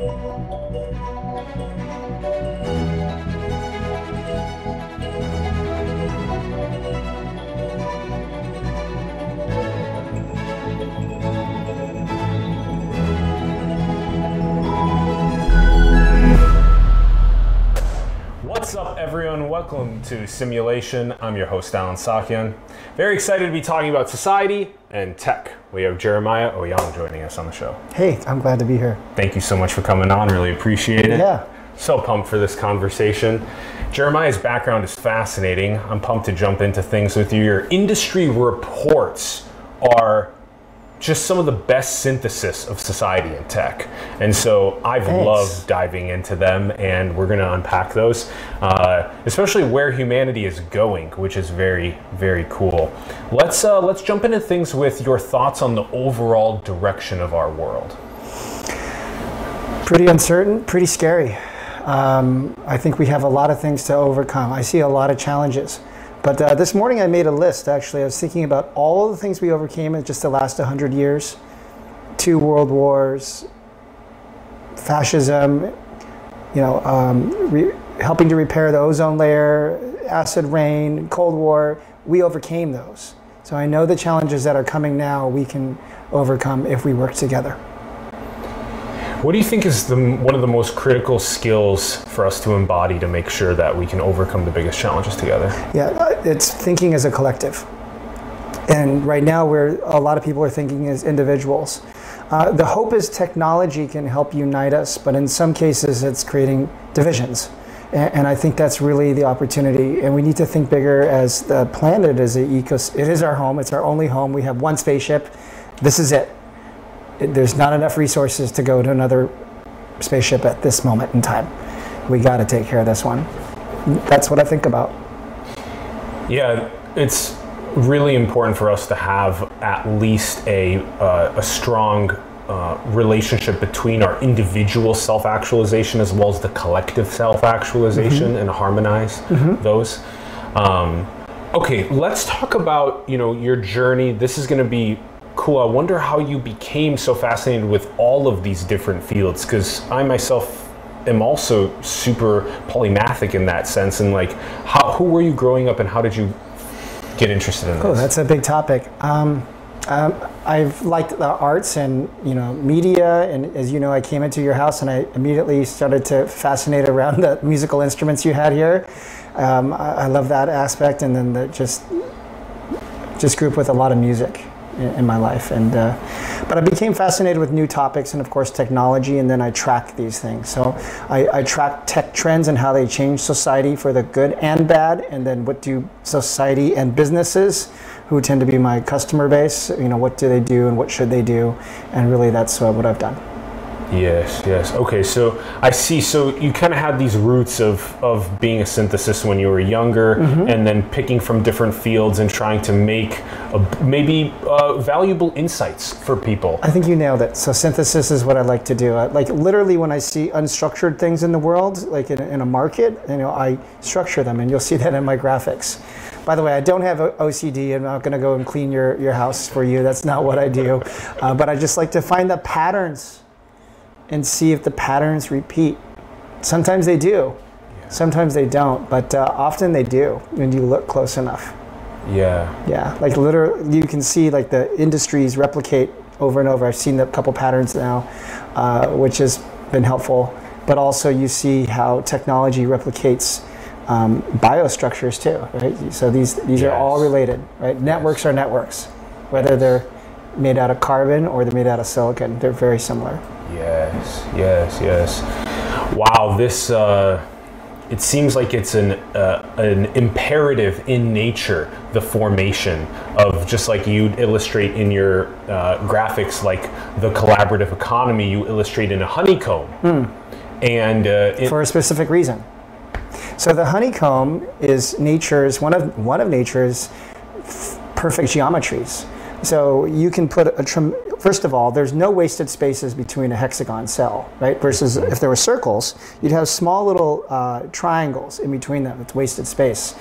Thank you. What's up, everyone? Welcome to Simulation. I'm your host, Allen Saakyan. Very excited to be talking about society and tech. We have Jeremiah Owyang joining us on the show. Hey, I'm glad to be here. Thank you so much for coming on. Really appreciate it. Yeah. So pumped for this conversation. Jeremiah's background is fascinating. I'm pumped to jump into things with you. Your industry reports are just some of the best synthesis of society and tech. And so I've Thanks. loved diving into them, and we're going to unpack those, uh, especially where humanity is going, which is very, very cool. Let's uh, let's jump into things with your thoughts on the overall direction of our world. Pretty uncertain, pretty scary. Um, I think we have a lot of things to overcome. I see a lot of challenges. But uh, this morning I made a list actually. I was thinking about all of the things we overcame in just the last 100 years two world wars, fascism, you know, um, re- helping to repair the ozone layer, acid rain, Cold War. We overcame those. So I know the challenges that are coming now we can overcome if we work together. What do you think is the, one of the most critical skills for us to embody to make sure that we can overcome the biggest challenges together? Yeah, uh, it's thinking as a collective. And right now, where a lot of people are thinking as individuals. Uh, the hope is technology can help unite us, but in some cases, it's creating divisions. And, and I think that's really the opportunity. And we need to think bigger as the planet is a ecos. It is our home. It's our only home. We have one spaceship. This is it. There's not enough resources to go to another spaceship at this moment in time. We got to take care of this one. That's what I think about. Yeah, it's really important for us to have at least a, uh, a strong uh, relationship between our individual self actualization as well as the collective self actualization and harmonize those. Um, okay, let's talk about you know your journey. This is going to be cool. I wonder how you became so fascinated with all of these different fields because I myself am also super polymathic in that sense. And like, how who were you growing up and how did you get interested in this? Oh, that's a big topic. Um, um, I've liked the arts and you know media, and as you know, I came into your house and I immediately started to fascinate around the musical instruments you had here. Um, I, I love that aspect, and then the just just grew up with a lot of music in, my life, and uh, but I became fascinated with new topics and of course technology, and then I track these things. So I, I track tech trends and how they change society for the good and bad, and then what do society and businesses who tend to be my customer base, you know, what do they do and what should they do, and really that's uh, what I've done. Yes, yes. Okay, so I see. So you kind of had these roots of, of being a synthesis when you were younger, and then picking from different fields and trying to make a, maybe uh, valuable insights for people. I think you nailed it. So synthesis is what I like to do. I, like literally, when I see unstructured things in the world, like in, in a market, you know, I structure them, and you'll see that in my graphics. By the way, I don't have OCD. I'm not going to go and clean your, your house for you. That's not what I do. Uh, but I just like to find the patterns and see if the patterns repeat. Sometimes they do, sometimes they don't, but uh, often they do when you look close enough. Yeah. Yeah, like literally, you can see like the industries replicate over and over. I've seen a couple patterns now, uh, which has been helpful. But also, you see how technology replicates um, biostructures too, right? So these these are all related, right? Networks are networks, whether they're made out of carbon or they're made out of silicon. They're very similar. Yes, yes, yes. Wow, this uh, it seems like it's an uh, an imperative in nature, the formation of just like you illustrate in your uh, graphics, like the collaborative economy you illustrate in a honeycomb, and uh, it, for a specific reason. So the honeycomb is nature's one of one of nature's f- perfect geometries. So you can put a trim, first of all, there's no wasted spaces between a hexagon cell, right? Versus if there were circles, you'd have small little uh, triangles in between them. It's wasted space.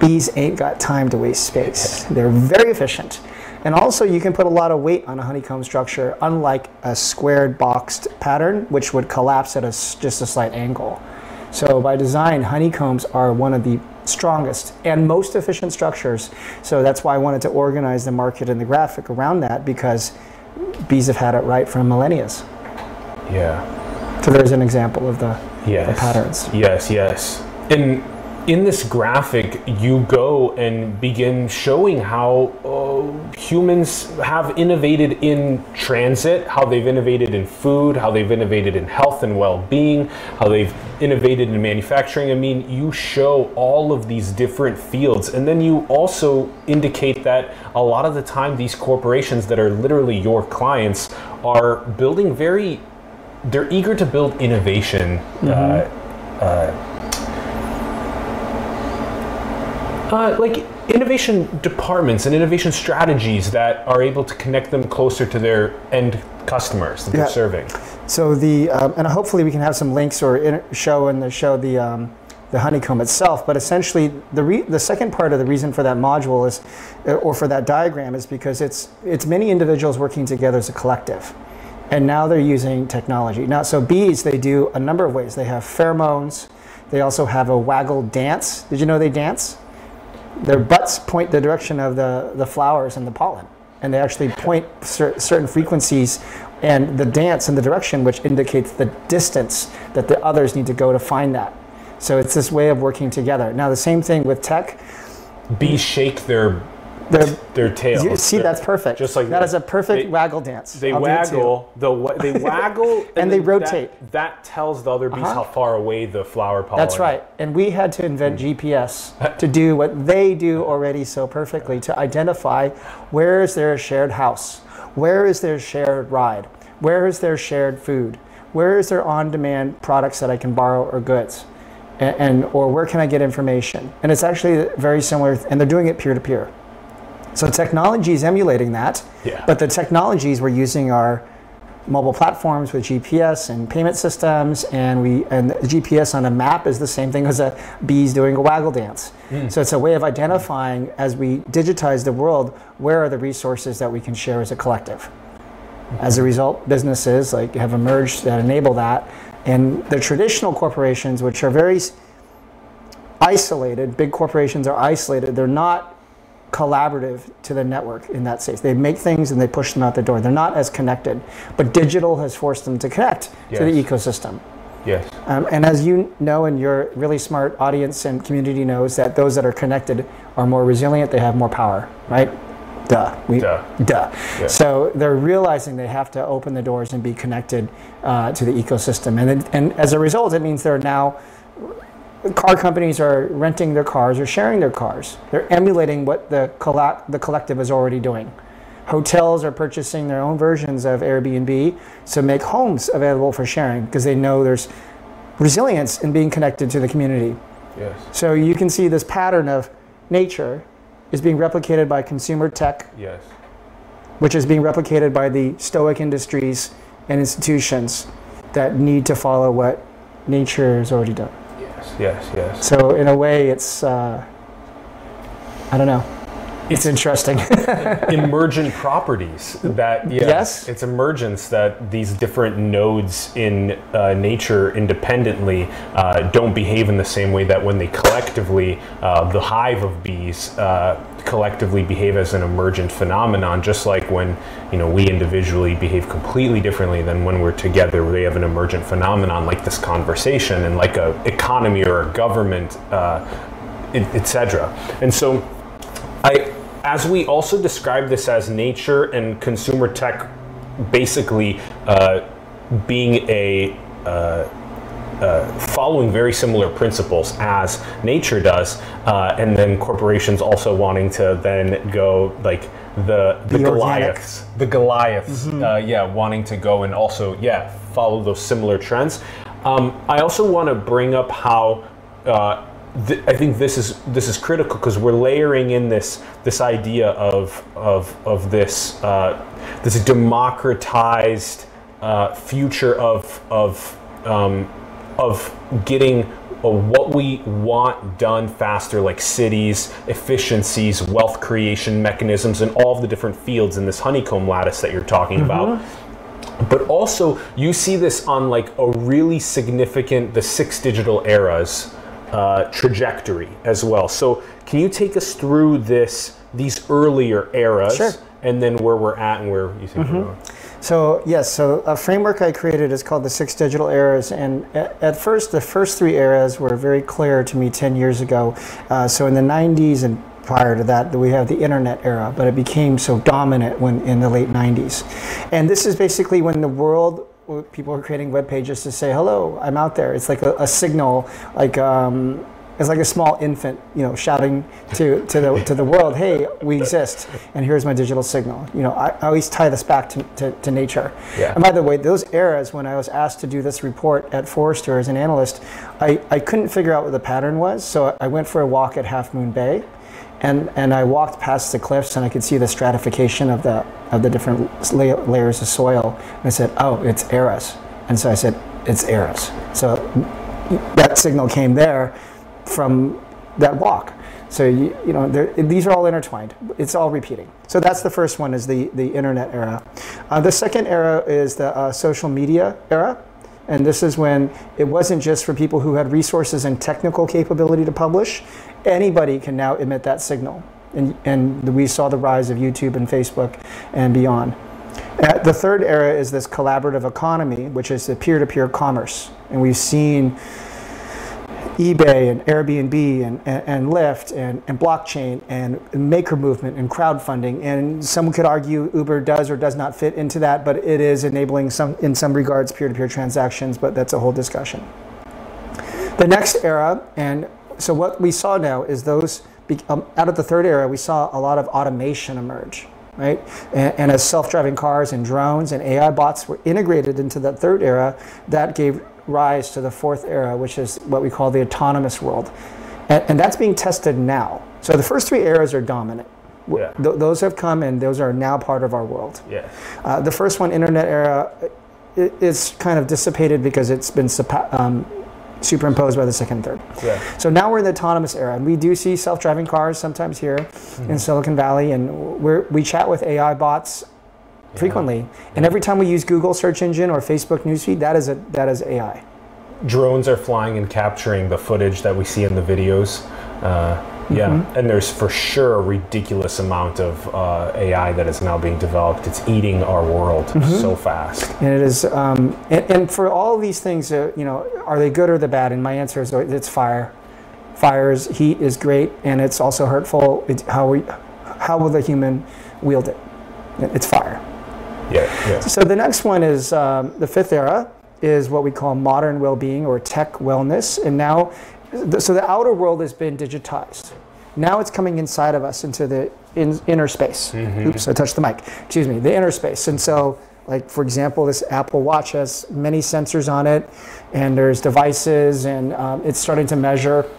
Bees ain't got time to waste space. They're very efficient. And also, you can put a lot of weight on a honeycomb structure, unlike a squared boxed pattern, which would collapse at a, just a slight angle. So, by design, honeycombs are one of the strongest and most efficient structures. So, that's why I wanted to organize the market and the graphic around that because bees have had it right for millennia. Yeah. So, there's an example of the, yes. the patterns. Yes, yes. And in this graphic, you go and begin showing how uh, humans have innovated in transit, how they've innovated in food, how they've innovated in health and well being, how they've innovated in manufacturing. I mean, you show all of these different fields. And then you also indicate that a lot of the time, these corporations that are literally your clients are building very, they're eager to build innovation. Mm-hmm. Uh, uh, Uh, like innovation departments and innovation strategies that are able to connect them closer to their end customers that yeah. they're serving. So the um, and hopefully we can have some links or in, show in the show the um, the honeycomb itself. But essentially, the re- the second part of the reason for that module is, uh, or for that diagram, is because it's it's many individuals working together as a collective. And now they're using technology. Now, so bees, they do a number of ways. They have pheromones. They also have a waggle dance. Did you know they dance? Their butts point the direction of the, the flowers and the pollen. And they actually point cer- certain frequencies and the dance in the direction which indicates the distance that the others need to go to find that. So it's this way of working together. Now, the same thing with tech. Bees shake their their, their tails. You, see, that's perfect. Just like that, that is a perfect they, waggle dance. They I'll waggle. The they waggle and, and they rotate. That, that, tells the other bees uh-huh. how far away the flower pollen. That's right. And we had to invent mm. GPS to do what they do already so perfectly to identify where is there a shared house, where is there shared ride, where is there shared food, where is there on-demand products that I can borrow or goods. And, and or where can I get information? And it's actually very similar, and they're doing it peer to peer. So technology is emulating that, yeah. but the technologies we're using are mobile platforms with GPS and payment systems, and we and GPS on a map is the same thing as a bees doing a waggle dance. Mm. So it's a way of identifying as we digitize the world where are the resources that we can share as a collective. Mm-hmm. As a result, businesses like have emerged that enable that, and the traditional corporations, which are very isolated, big corporations are isolated. They're not collaborative to the network in that sense. They make things and they push them out the door. They're not as connected, but digital has forced them to connect yes. to the ecosystem. Yes. Um, and as you know, and your really smart audience and community knows that those that are connected are more resilient. They have more power, right? Duh. We, duh. Duh. Yeah. So they're realizing they have to open the doors and be connected uh, to the ecosystem, and it, and as a result, it means they're now car companies are renting their cars or sharing their cars. They're emulating what the, coll- the collective is already doing. Hotels are purchasing their own versions of Airbnb to make homes available for sharing because they know there's resilience in being connected to the community. Yes. So you can see this pattern of nature is being replicated by consumer tech. Yes. Which is being replicated by the stoic industries and institutions that need to follow what nature has already done yes, yes. So in a way, it's uh, I don't know. It's, interesting. emergent properties that yeah, yes, it's emergence that these different nodes in uh, nature independently uh, don't behave in the same way that when they collectively, uh, the hive of bees uh, collectively behave as an emergent phenomenon, just like when you know we individually behave completely differently than when we're together. They have an emergent phenomenon like this conversation and like a economy or a government, uh, etc. And so, I as we also describe this as nature and consumer tech, basically uh, being a uh, uh, following very similar principles as nature does, uh, and then corporations also wanting to then go like the the, Goliaths, the Goliaths, mm-hmm. uh, yeah, wanting to go and also yeah follow those similar trends. Um, I also want to bring up how. Th- I think this is this is critical because we're layering in this this idea of of of this uh, this democratized uh, future of of um, of getting uh, what we want done faster, like cities, efficiencies, wealth creation mechanisms, and all of the different fields in this honeycomb lattice that you're talking about. But also, you see this on like a really significant, the six digital eras uh, trajectory as well. So, can you take us through this, these earlier eras, Sure. and then where we're at and where you think we're going? So yes, so a framework I created is called the Six Digital Eras, and at, at first, the first three eras were very clear to me ten years ago. Uh, so in the '90s and prior to that, we have the internet era, but it became so dominant when in the late '90s, and this is basically when the world people are creating web pages to say hello, I'm out there. It's like a, a signal, like. Um, it's like a small infant, you know, shouting to, to the to the world, "Hey, we exist, and here's my digital signal." You know, I, I always tie this back to, to, to nature. Yeah. And by the way, those eras when I was asked to do this report at Forrester as an analyst, I, I couldn't figure out what the pattern was, so I went for a walk at Half Moon Bay, and and I walked past the cliffs and I could see the stratification of the of the different la- layers of soil, and I said, "Oh, it's eras," and so I said, "It's eras." So that signal came there from that walk. So you, you know these are all intertwined. It's all repeating. So that's the first one is the the internet era. Uh, the second era is the uh, social media era, and this is when it wasn't just for people who had resources and technical capability to publish. Anybody can now emit that signal, and and we saw the rise of YouTube and Facebook and beyond. Uh, the third era is this collaborative economy, which is the peer-to-peer commerce, and we've seen eBay and Airbnb and, and, and Lyft and, and blockchain and maker movement and crowdfunding. And some could argue Uber does or does not fit into that, but it is enabling some, in some regards, peer-to-peer transactions, but that's a whole discussion. The next era, and so what we saw now is those, um, out of the third era, we saw a lot of automation emerge, right? And, and as self-driving cars and drones and AI bots were integrated into that third era, that gave rise to the fourth era, which is what we call the autonomous world. And, and that's being tested now. So the first three eras are dominant. Yeah. th- those have come and those are now part of our world. Yeah. Uh, the first one, internet era, i- is kind of dissipated because it's been um, superimposed by the second and third. Yeah. So now we're in the autonomous era, and we do see self-driving cars sometimes here in Silicon Valley, and we're, we chat with AI bots frequently. And every time we use Google search engine or Facebook newsfeed, that is a that is AI. drones are flying and capturing the footage that we see in the videos. Uh, yeah, Mm-hmm. and there's for sure a ridiculous amount of uh, AI that is now being developed. It's eating our world Mm-hmm. so fast. And it is, um, and, and for all these things, uh, you know, are they good or the bad? And my answer is it's fire. Fire is heat is great, and it's also hurtful. It's how we, how will the human wield it? It's fire. Yeah, yeah. So the next one is um, the fifth era is what we call modern well-being or tech wellness, and now, so the outer world has been digitized. Now it's coming inside of us into the in, inner space. Oops, I touched the mic. Excuse me, the inner space. And so, like for example, this Apple Watch has many sensors on it, and there's devices, and um, it's starting to measure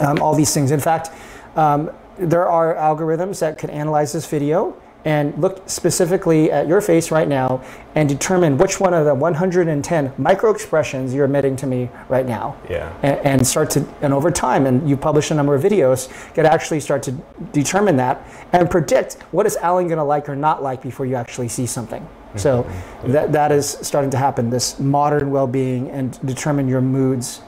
um, all these things. In fact, um, there are algorithms that can analyze this video and look specifically at your face right now and determine which one of the 110 micro expressions you're emitting to me right now. Yeah. And, and start to, and over time, and you publish a number of videos, could actually start to determine that and predict what is Allen going to like or not like before you actually see something. So mm-hmm. that, that is starting to happen, this modern well being and determine your moods.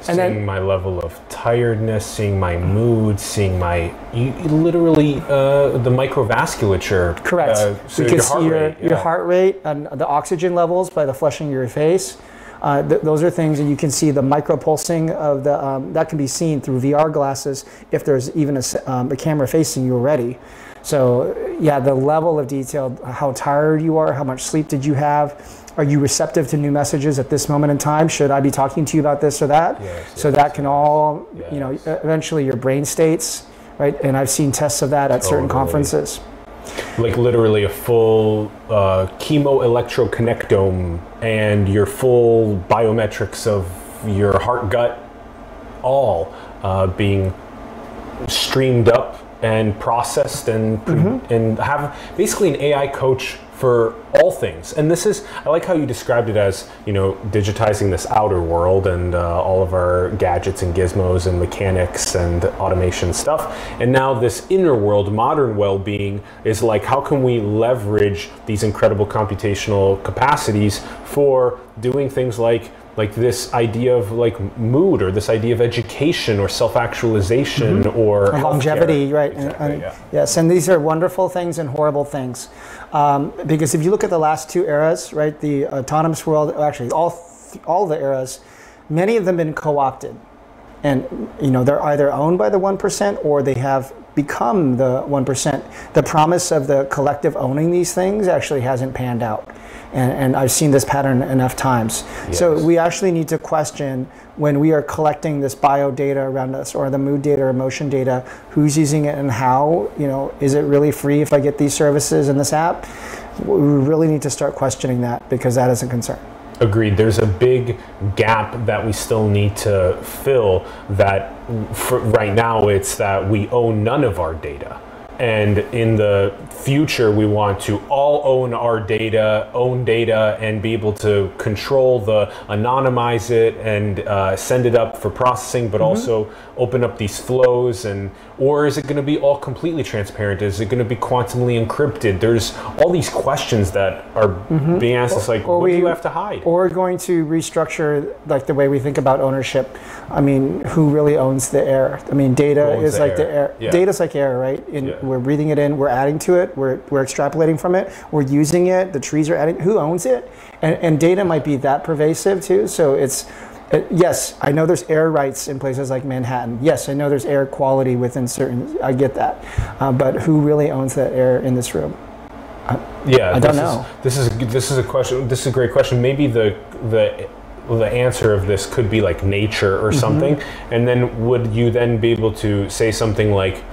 Seeing then- my level of tiredness, seeing my mood, seeing my you, literally uh, the microvasculature. Correct. Uh, so we your can heart see your, rate. your yeah. heart rate and the oxygen levels by the flushing of your face. Uh, th- those are things, that you can see the micropulsing of the. Um, that can be seen through VR glasses if there's even a, um, a camera facing you already. So yeah, the level of detail, how tired you are, how much sleep did you have, are you receptive to new messages at this moment in time? Should I be talking to you about this or that? Yes, so yes, that can all, you know, eventually your brain states, right? And I've seen tests of that at certain Totally. conferences. like literally a full uh, chemo electroconnectome and your full biometrics of your heart gut all uh, being streamed up and processed and and have basically an AI coach for all things. And this is I like how you described it as you know digitizing this outer world and uh, all of our gadgets and gizmos and mechanics and automation stuff. And now this inner world, modern well-being, is like how can we leverage these incredible computational capacities for doing things like like this idea of like mood or this idea of education or self-actualization or Or healthcare. longevity, right? and- and- yeah. Yes, and these are wonderful things and horrible things. Um, because if you look at the last two eras, right, the autonomous world, actually all th- all the eras, many of them been co-opted, and you know they're either owned by the one percent or they have become the one percent. The promise of the collective owning these things actually hasn't panned out. And, and I've seen this pattern enough times. So we actually need to question when we are collecting this bio data around us or the mood data or emotion data, who's using it and how, you know, is it really free if I get these services in this app? We really need to start questioning that because that is a concern. Agreed. There's a big gap that we still need to fill. That right now, it's that we own none of our data. And in the future, we want to all own our data, own data, and be able to control the anonymize it and uh, send it up for processing, but also open up these flows. And or is it going to be all completely transparent? Is it going to be quantumly encrypted? There's all these questions that are being asked. It's like, Or what do you have to hide? Or going to restructure like the way we think about ownership. I mean, who really owns the air? I mean, data is the like the air? air. Yeah. Data's like air, right? In, Yeah. We're breathing it in, we're adding to it, we're, we're extrapolating from it, we're using it, the trees are adding. Who owns it? And, and data might be that pervasive too. So it's, uh, yes, I know there's air rights in places like Manhattan. Yes, I know there's air quality within certain, I get that. Uh, but who really owns that air in this room? Yeah, I don't this know. Is, this is this is a question. This is a great question. Maybe the the the answer of this could be like nature or Mm-hmm. something, and then would you then be able to say something like,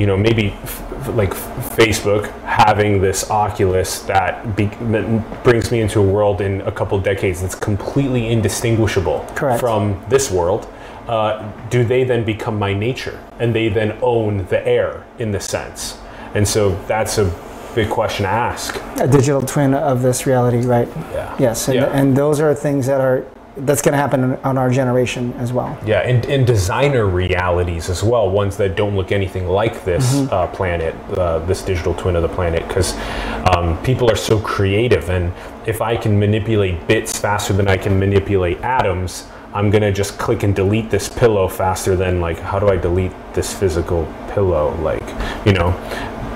you know, maybe f- like Facebook having this Oculus that, be, that brings me into a world in a couple decades that's completely indistinguishable Correct. from this world. Uh, do they then become my nature and they then own the air in the sense? And so that's a big question to ask. A digital twin of this reality, right? Yeah. Yes, and, Yeah. and those are things that are that's going to happen on our generation as well. Yeah, and, and designer realities as well, ones that don't look anything like this Mm-hmm. uh, planet, uh, this digital twin of the planet, because um, people are so creative. And if I can manipulate bits faster than I can manipulate atoms, I'm gonna just click and delete this pillow faster than like, how do I delete this physical pillow? Like, you know,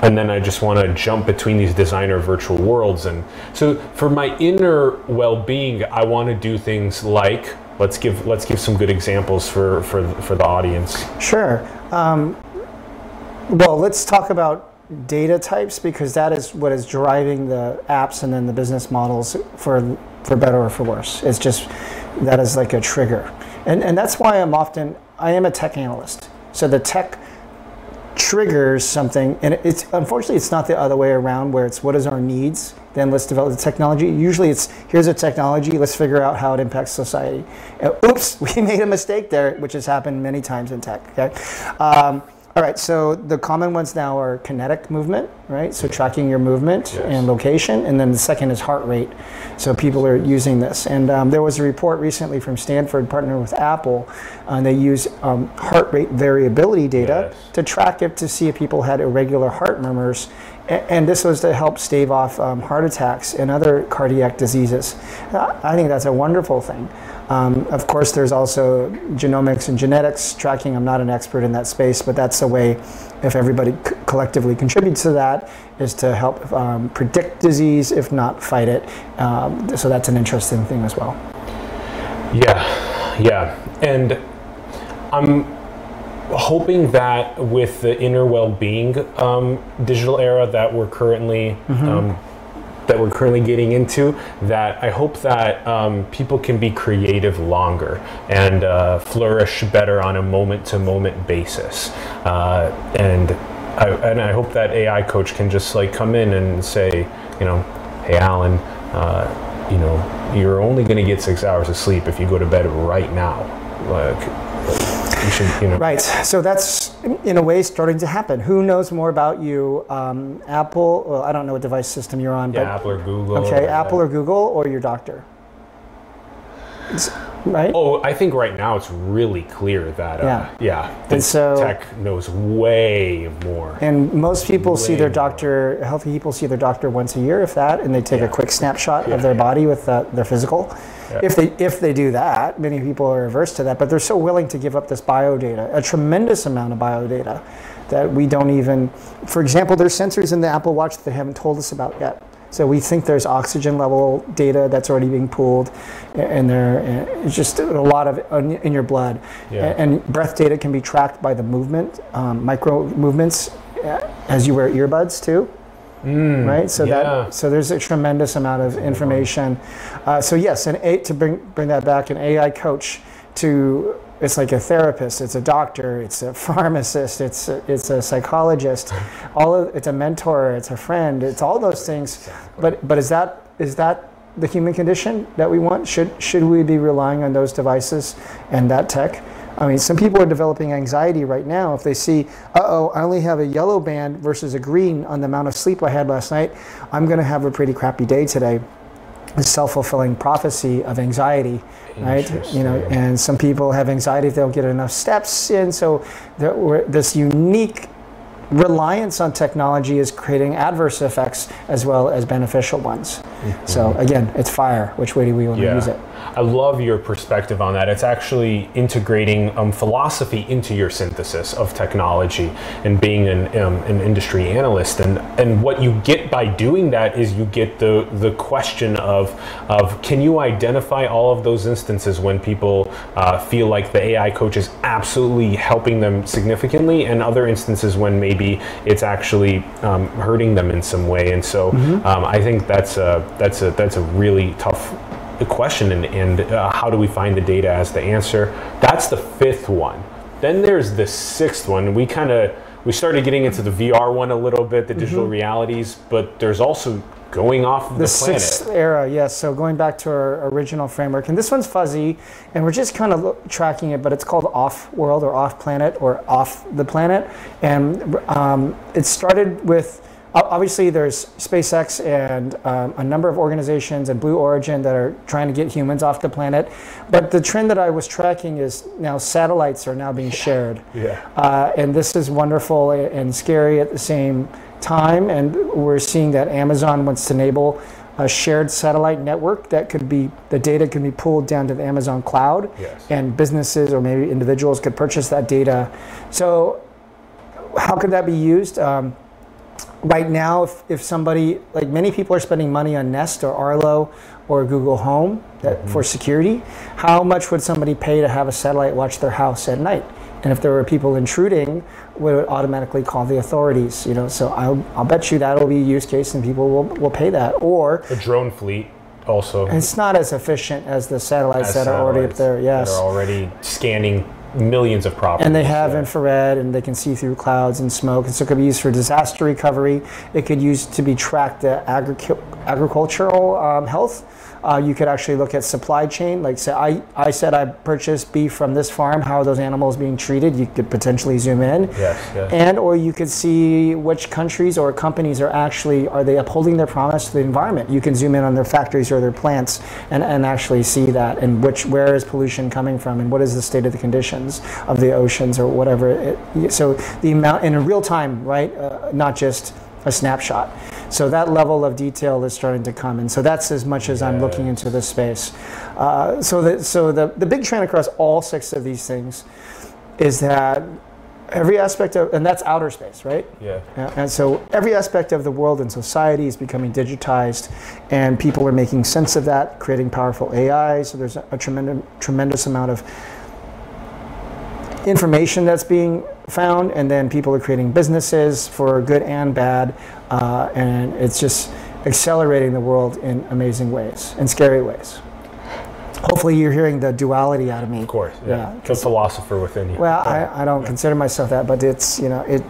and then I just want to jump between these designer virtual worlds. And so for my inner well-being, I want to do things like let's give let's give some good examples for for for the audience. Sure. Um, well, let's talk about data types because that is what is driving the apps and then the business models for for better or for worse. It's just that is like a trigger, and and that's why I'm often I am a tech analyst. So the tech triggers something and it's unfortunately it's not the other way around where it's what is our needs then let's develop the technology. Usually it's here's a technology let's figure out how it impacts society. Oops we made a mistake there which has happened many times in tech okay? Um, all right so the common ones now are kinetic movement right so tracking your movement Yes. and location and then the second is heart rate so people are using this and um, there was a report recently from stanford partnered with apple and they use um, heart rate variability data Yes. to track it to see if people had irregular heart murmurs. A- And this was to help stave off um, heart attacks and other cardiac diseases. Uh, I think that's a wonderful thing. Um, of course, there's also genomics and genetics tracking. I'm not an expert in that space, but that's a way, if everybody c- collectively contributes to that, is to help um, predict disease, if not fight it. Um, so that's an interesting thing as well. Yeah, yeah, and I'm hoping that with the inner well-being um, digital era that we're currently um, that we're currently getting into, that I hope that um, people can be creative longer and uh, flourish better on a moment-to-moment basis, uh, and I, and I hope that AI coach can just like come in and say, you know, hey Allen, uh, you know, you're only going to get six hours of sleep if you go to bed right now. Like, you should, you know. Right. So that's in a way starting to happen. Who knows more about you? Um, Apple. Well, I don't know what device system you're on, Yeah, but Apple or Google. okay, or, Apple or Google or your doctor. It's- right. Oh, I think right now it's really clear that uh, Yeah. yeah, the And so- tech knows way more. And most people see their more. doctor, healthy people see their doctor once a year, if that, and they take a quick snapshot Yeah, of their yeah. body with uh, their physical. Yeah. If they if they do that, many people are averse to that, but they're so willing to give up this bio data, a tremendous amount of bio data, that we don't even. For example, there's sensors in the Apple Watch that they haven't told us about yet. So we think there's oxygen level data that's already being pulled, and there it's just a lot of in your blood. Yeah. And breath data can be tracked by the movement, um, micro movements, uh, as you wear earbuds too. Right? So Mm, yeah. that so there's a tremendous amount of information. Uh, so yes, and a, to bring bring that back, an AI coach to it's like a therapist, it's a doctor, it's a pharmacist, it's a, it's a psychologist, all of, it's a mentor, it's a friend, it's all those things. But but is that is that the human condition that we want? Should should we be relying on those devices and that tech? I mean, some people are developing anxiety right now if they see, uh oh, I only have a yellow band versus a green on the amount of sleep I had last night. I'm going to have a pretty crappy day today. The self fulfilling prophecy of anxiety, right? You know, and some people have anxiety if they don't get enough steps in. So there, this unique reliance on technology is creating adverse effects as well as beneficial ones. So again, it's fire. Which way do we want to use it? I love your perspective on that. It's actually integrating um, philosophy into your synthesis of technology and being an, um, an industry analyst. And, and what you get by doing that is you get the, the question of, of can you identify all of those instances when people uh, feel like the AI coach is absolutely helping them significantly and other instances when maybe it's actually um, hurting them in some way. And so um, I think that's a, that's, a, that's a really tough question and, and uh, how do we find the data as the answer? That's the fifth one. Then there's the sixth one. We kind of we started getting into the vr one a little bit the digital realities but there's also going off of the, the planet. sixth era, yes. So going back to our original framework, and this one's fuzzy, and we're just kind of look, tracking it, but it's called off world or off planet or off the planet, and um, it started with. Obviously, there's SpaceX and um, a number of organizations and Blue Origin that are trying to get humans off the planet. But the trend that I was tracking is now satellites are now being shared. yeah Uh, and this is wonderful and scary at the same time. And we're seeing that Amazon wants to enable a shared satellite network that could be the data can be pulled down to the Amazon cloud, Yes. and businesses or maybe individuals could purchase that data. So, how could that be used? Um, right now, if, if somebody, like many people are spending money on Nest or Arlo or Google Home that, mm-hmm. for security, how much would somebody pay to have a satellite watch their house at night? And if there were people intruding, would it automatically call the authorities? You know, so I'll, I'll bet you that'll be a use case and people will, will pay that. Or a drone fleet also it's not as efficient as the satellites as that are already up there. Yes. that are already scanning millions of properties And they have infrared and they can see through clouds and smoke. And so it could be used for disaster recovery. It could use to be tracked the agric- agricultural um, health. Uh, you could actually look at supply chain. Like say, I, I said I purchased beef from this farm. How are those animals being treated? You could potentially zoom in. yes yes And or you could see which countries or companies are actually are they upholding their promise to the environment. You can zoom in on their factories or their plants and, and actually see that and which where is pollution coming from and what is the state of the conditions of the oceans or whatever. It, so the amount in real time, right? Uh, not just a snapshot. So that level of detail is starting to come, and so that's as much as I'm looking into this space. Uh, so the, so the, the big trend across all six of these things is that every aspect of, and that's outer space, right? yeah Yeah, and so every aspect of the world and society is becoming digitized, and people are making sense of that, creating powerful AI. So there's a, a tremendous, tremendous amount of information that's being found, and then people are creating businesses for good and bad, uh, and it's just accelerating the world in amazing ways, and scary ways. Hopefully, you're hearing the duality out of me. of course yeah, Yeah, the philosopher within you Well, I, I don't consider myself that, but it's you know it.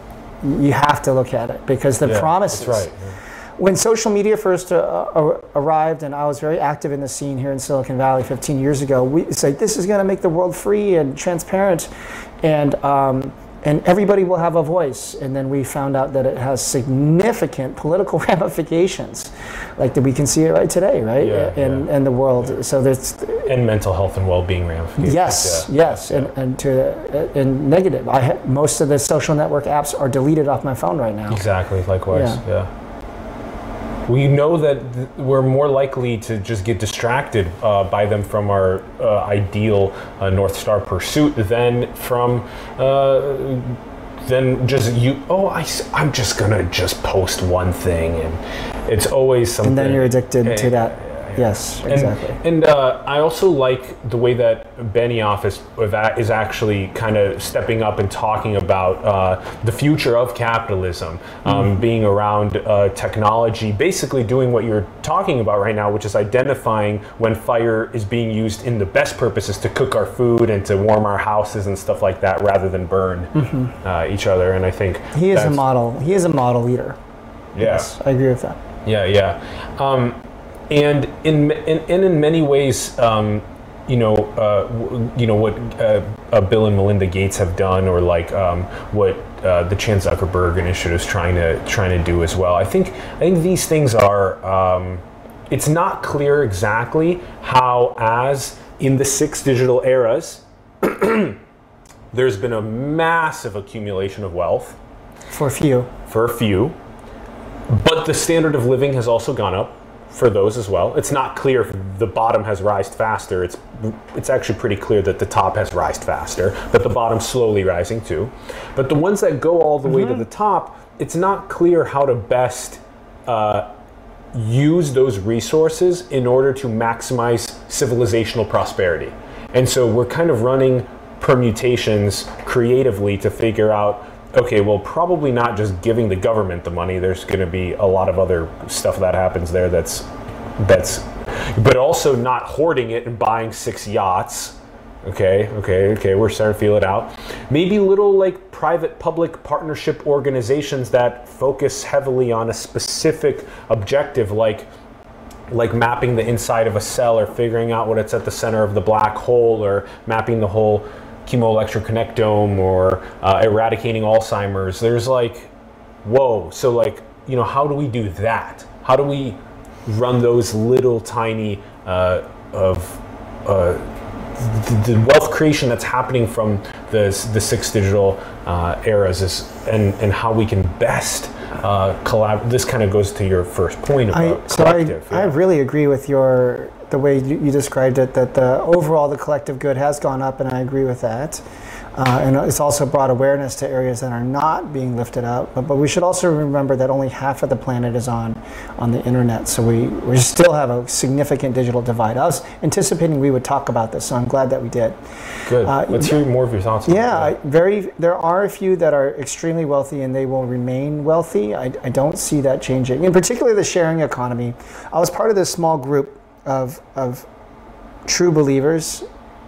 You have to look at it because the Yeah, promises. that's right yeah. when social media first uh, uh, arrived, and I was very active in the scene here in Silicon Valley 15 years ago, we it's like this is going to make the world free and transparent, and um, and everybody will have a voice. And then we found out that it has significant political ramifications, like that we can see it right today, right, Yeah, in yeah. in the world. So there's and mental health and well-being ramifications. Yes, yeah. yes, and, and to uh, and negative. I ha- most of the social network apps are deleted off my phone right now. Exactly. Likewise. Yeah. We know that th- we're more likely to just get distracted uh, by them from our uh, ideal uh, North Star pursuit than from uh, than just you. Oh, I, am just gonna just post one thing, and it's always something. And then you're addicted Eh, to that. Yes, And, exactly. and uh, I also like the way that Benioff is, is actually kind of stepping up and talking about uh, the future of capitalism, um, Mm-hmm. being around uh, technology, basically doing what you're talking about right now, which is identifying when fire is being used in the best purposes to cook our food and to warm our houses and stuff like that, rather than burn uh, each other. And I think Mm-hmm. he is a model. He is a model leader. Yeah. Yes, I agree with that. Yeah, yeah. Um, and in, in and in many ways, um, you know, uh, you know what uh, uh, Bill and Melinda Gates have done, or like um, what uh, the Chan Zuckerberg Initiative is trying to trying to do as well. I think I think these things are. Um, it's not clear exactly how, as in the six digital eras, there's been a massive accumulation of wealth For a few, for a few, but the standard of living has also gone up for those as well. It's not clear if the bottom has rised faster. It's it's actually pretty clear that the top has rised faster, but the bottom's slowly rising too. But the ones that go all the way to the top, it's not clear how to best uh, use those resources in order to maximize civilizational prosperity. And so we're kind of running permutations creatively to figure out okay, well, probably not just giving the government the money. There's going to be a lot of other stuff that happens there that's that's but also not hoarding it and buying six yachts. Okay, okay, okay, we're starting to feel it out. Maybe little like private public partnership organizations that focus heavily on a specific objective like like mapping the inside of a cell or figuring out what it's at the center of the black hole or mapping the whole chemoelectroconnectome or uh, eradicating Alzheimer's. There's like, whoa. So like, you know, how do we do that? How do we run those little tiny uh, of uh, the, the wealth creation that's happening from the, the six digital uh, eras is, and, and how we can best uh, collab. This kind of goes to your first point about I, so I, collective. I yeah. really agree with your the way you, you described it. That the overall the collective good has gone up, and I agree with that. Uh, and it's also brought awareness to areas that are not being lifted up. But, but we should also remember that only half of the planet is on on the internet, so we, we still have a significant digital divide. I was anticipating we would talk about this, so I'm glad that we did. Good. uh, Let's hear more of your thoughts. Yeah. I, very. There are a few that are extremely wealthy, and they will remain wealthy. I, I don't see that changing. In particular, the sharing economy. I was part of this small group of of true believers,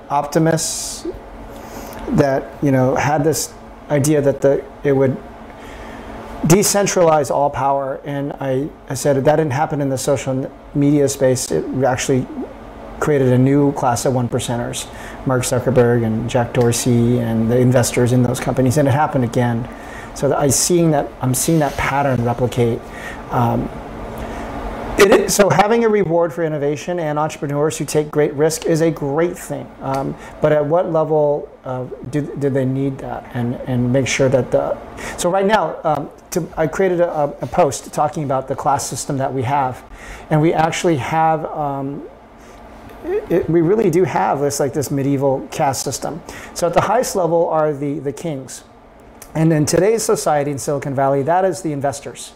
optimists, that you know had this idea that the it would decentralize all power. And I, I said that didn't happen in the social media space. It actually created a new class of one percenters, Mark Zuckerberg and Jack Dorsey and the investors in those companies, and it happened again. So I seeing that I'm seeing that pattern replicate. Um, so having a reward for innovation and entrepreneurs who take great risk is a great thing. Um, but at what level uh, do, do they need that and, and make sure that the so right now um, to, I created a, a post talking about the class system that we have, and we actually have um, it, we really do have this like this medieval caste system. So at the highest level are the the kings, and in today's society in Silicon Valley, that is the investors.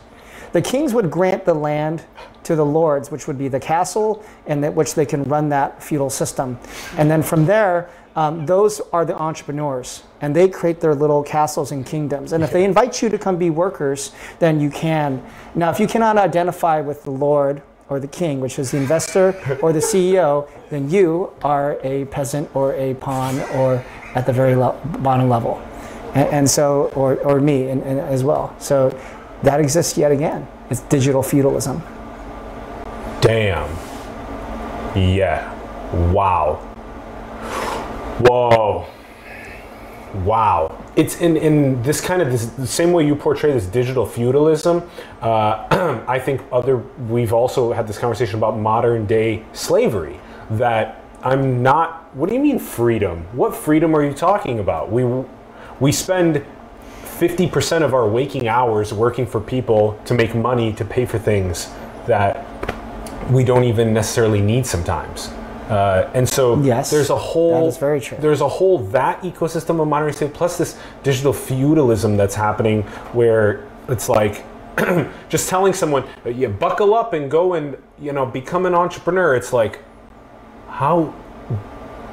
The kings would grant the land to the lords, which would be the castle, and that which they can run that feudal system. And then from there, um, those are the entrepreneurs, and they create their little castles and kingdoms. And if they invite you to come be workers, then you can. Now, if you cannot identify with the lord or the king, which is the investor or the CEO, then you are a peasant or a pawn or at the very le- bottom level. And, and so, or, or me and, and as well. So that exists yet again. It's digital feudalism. Damn. Yeah. Wow. Whoa. Wow. It's in, in this kind of this, the same way you portray this digital feudalism. Uh, I think other we've also had this conversation about modern day slavery. That I'm not. What do you mean freedom? What freedom are you talking about? We we spend 50% of our waking hours working for people to make money to pay for things that we don't even necessarily need sometimes. Uh, and so Yes, there's a whole that is very true. there's a whole that ecosystem of modern state plus this digital feudalism that's happening where it's like just telling someone you buckle up and go and you know become an entrepreneur it's like how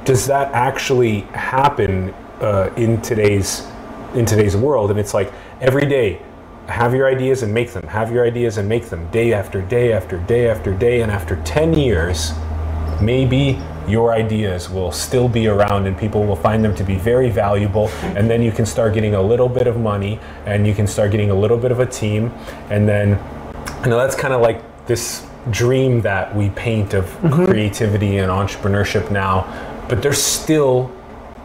does that actually happen uh, in today's in today's world and it's like every day have your ideas and make them. Have your ideas and make them. Day after day after day after day and after 10 years maybe your ideas will still be around and people will find them to be very valuable and then you can start getting a little bit of money and you can start getting a little bit of a team and then you know that's kind of like this dream that we paint of mm-hmm. creativity and entrepreneurship now but there's still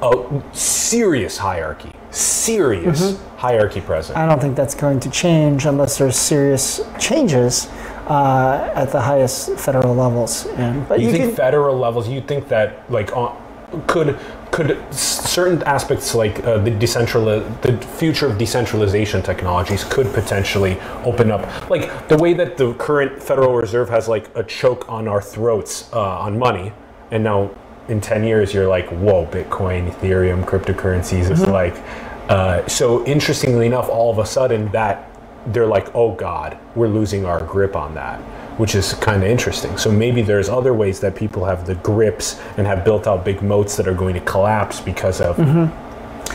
a serious hierarchy serious hierarchy present. I don't think that's going to change unless there's serious changes uh, at the highest federal levels. And but you, you, think can, federal levels you think that like on could could certain aspects like uh, the decentral the future of decentralization technologies could potentially open up. Like the way that the current federal reserve has like a choke on our throats uh, on money and now in 10 years you're like whoa bitcoin ethereum cryptocurrencies it's like uh, so interestingly enough all of a sudden that they're like, oh God, we're losing our grip on that, which is kind of interesting. So maybe there's other ways that people have the grips and have built out big moats that are going to collapse because of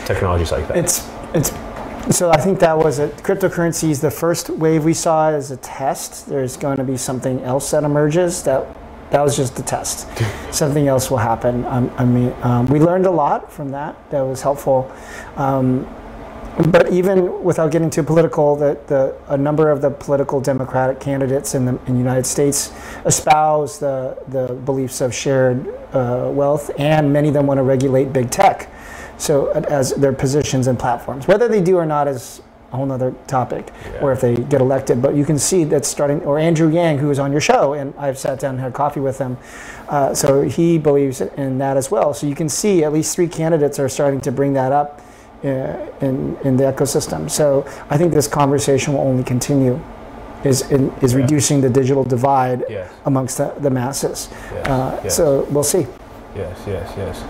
technologies like that. it's it's so I think that was it. Cryptocurrency is the first wave we saw as a test. There's going to be something else that emerges that that was just a test. something else will happen. Um, I mean, um, we learned a lot from that. That was helpful. Um, but even without getting too political, that the a number of the political Democratic candidates in the, in the United States espouse the the beliefs of shared uh, wealth, and many of them want to regulate big tech. So as their positions and platforms, whether they do or not is a whole other topic, or if they get elected. But you can see that starting, or Andrew Yang, who was on your show, and I've sat down and had coffee with him. Uh, so he believes in that as well. So you can see at least three candidates are starting to bring that up uh, in in the ecosystem. So I think this conversation will only continue. Is in, is Yeah. reducing the digital divide Yes. amongst the, the masses. Yes, Uh, yes. So we'll see. Yes, yes, yes.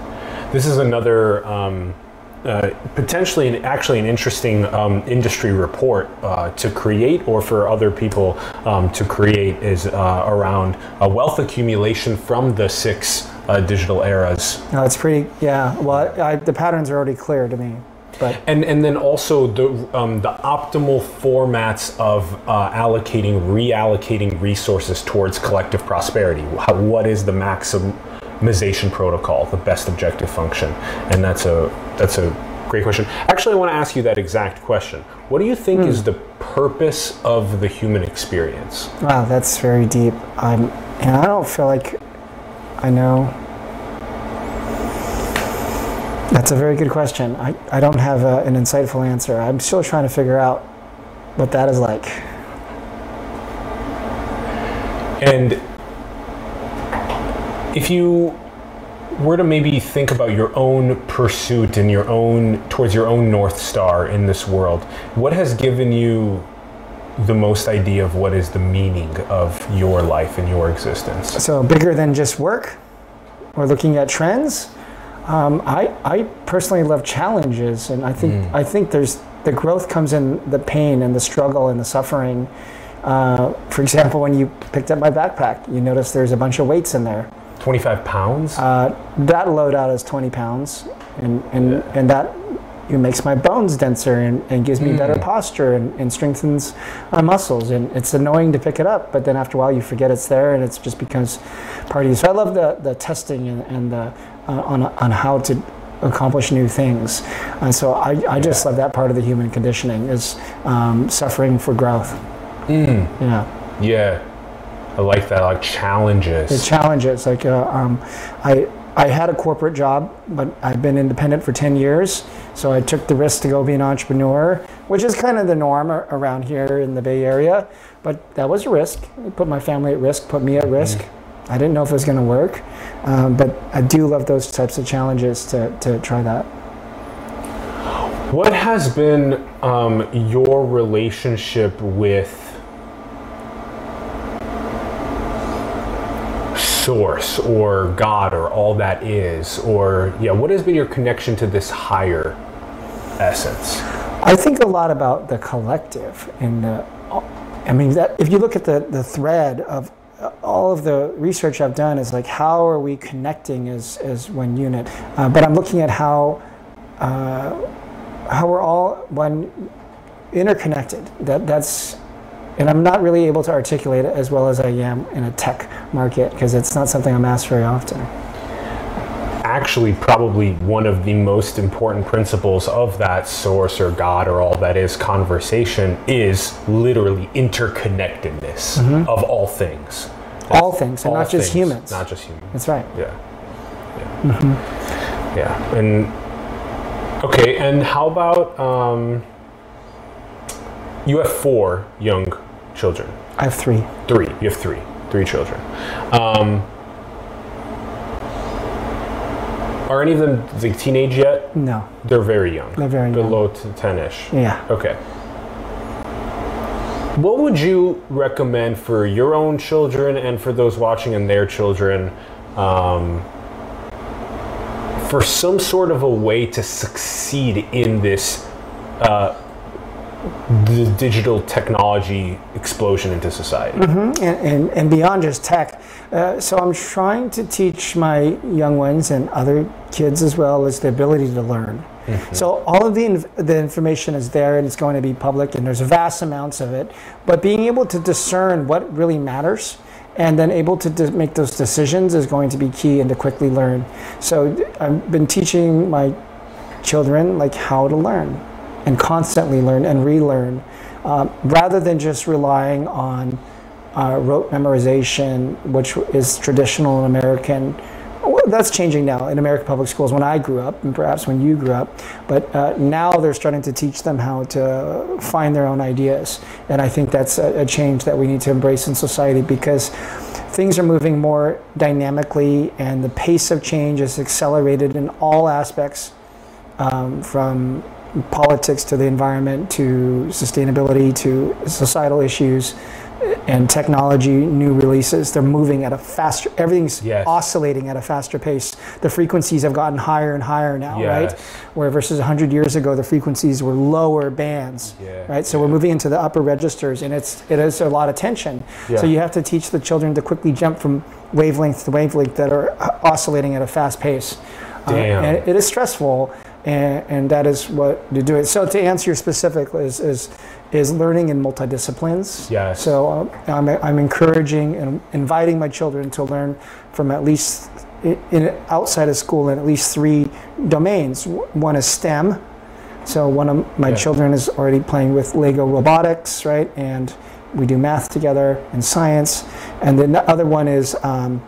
This is another um, uh, potentially, an, actually, an interesting um, industry report uh, to create, or for other people um, to create, is uh, around wealth accumulation from the six uh, digital eras, No, it's pretty. Yeah. Well, I, the patterns are already clear to me. But and and then also the um, the optimal formats of uh, allocating, reallocating resources towards collective prosperity. How, what is the maximization protocol, the best objective function? And that's a that's a great question. Actually, I want to ask you that exact question. What do you think is hmm. the purpose of the human experience? wow, that's very deep. I'm, and I don't feel like I know. That's a very good question. I, I don't have a, an insightful answer. I'm still trying to figure out what that is like. And if you were to maybe think about your own pursuit and your own towards your own north star in this world, what has given you the most idea of what is the meaning of your life and your existence? So bigger than just work or looking at trends. Um, I, I personally love challenges, and I think I think there's the growth comes in the pain and the struggle and the suffering. Uh, for example, when you picked up my backpack, you notice there's a bunch of weights in there. 25 pounds? Uh, that loadout is 20 pounds, and and, and that it makes my bones denser and, and gives me better posture and, and strengthens my muscles. And it's annoying to pick it up, but then after a while you forget it's there, and it's just becomes part of you. So I love the the testing and, and the uh, on on how to accomplish new things. And so I, I just love that part of the human conditioning is um, suffering for growth. Yeah. Yeah. I like that. Like the challenges. challenges. Like uh, um, I, I had a corporate job, but I've been independent for 10 years. So I took the risk to go be an entrepreneur, which is kind of the norm around here in the Bay Area. But that was a risk. It put my family at risk, put me at risk. I didn't know if it was going to work. Um, but I do love those types of challenges to, to try that. What has been um, your relationship with Source or God or all that is? Or, yeah, what has been your connection to this higher essence? I think a lot about the collective and the, I mean that if you look at the, the thread of uh, all of the research I've done is like how are we connecting as, as one unit uh, but I'm looking at how uh, how we're all one interconnected that that's and I'm not really able to articulate it as well as I am in a tech market because it's not something I'm asked very often actually probably one of the most important principles of that source or God or all that is conversation is literally interconnectedness of all things. all things and All not just things, humans Not just humans. that's right Yeah. Yeah. Yeah. And okay, and how about um, you have four young children. I have three Three. You have three. Three children. Um, are any of them like teenage yet? no They're very young. they're very young Below to 10ish. yeah Okay. What would you recommend for your own children and for those watching and their children um, for some sort of a way to succeed in this uh, the digital technology explosion into society? and, and, and beyond just tech. Uh, so I'm trying to teach my young ones and other kids as well is the ability to learn. So all of the, inf- the information is there and it's going to be public and there's vast amounts of it. But being able to discern what really matters and then able to de- make those decisions is going to be key and to quickly learn. So I've been teaching my children like how to learn and constantly learn and relearn um, rather than just relying on uh, rote memorization, which is traditional in American. Well, that's changing now in American public schools when I grew up, and perhaps when you grew up. But uh, now they're starting to teach them how to find their own ideas. And I think that's a, a change that we need to embrace in society because things are moving more dynamically and the pace of change is accelerated in all aspects um, from politics to the environment to sustainability to societal issues and technology new releases they're moving at a faster everything's Yes. oscillating at a faster pace. The frequencies have gotten higher and higher now right? Where versus 100 years ago the frequencies were lower bands Yeah, right? So we're moving into the upper registers and it's it is a lot of tension. Yeah. so you have to teach the children to quickly jump from wavelength to wavelength that are uh, oscillating at a fast pace. Uh, Damn. and it is stressful and, and that is what to do it so to answer your specific is is is learning in multidisciplines Yes. so um, I'm, I'm encouraging and inviting my children to learn from at least in outside of school in at least three domains one is stem so one of my Yeah. children is already playing with Lego robotics, right? And we do math together and science. And then the other one is um,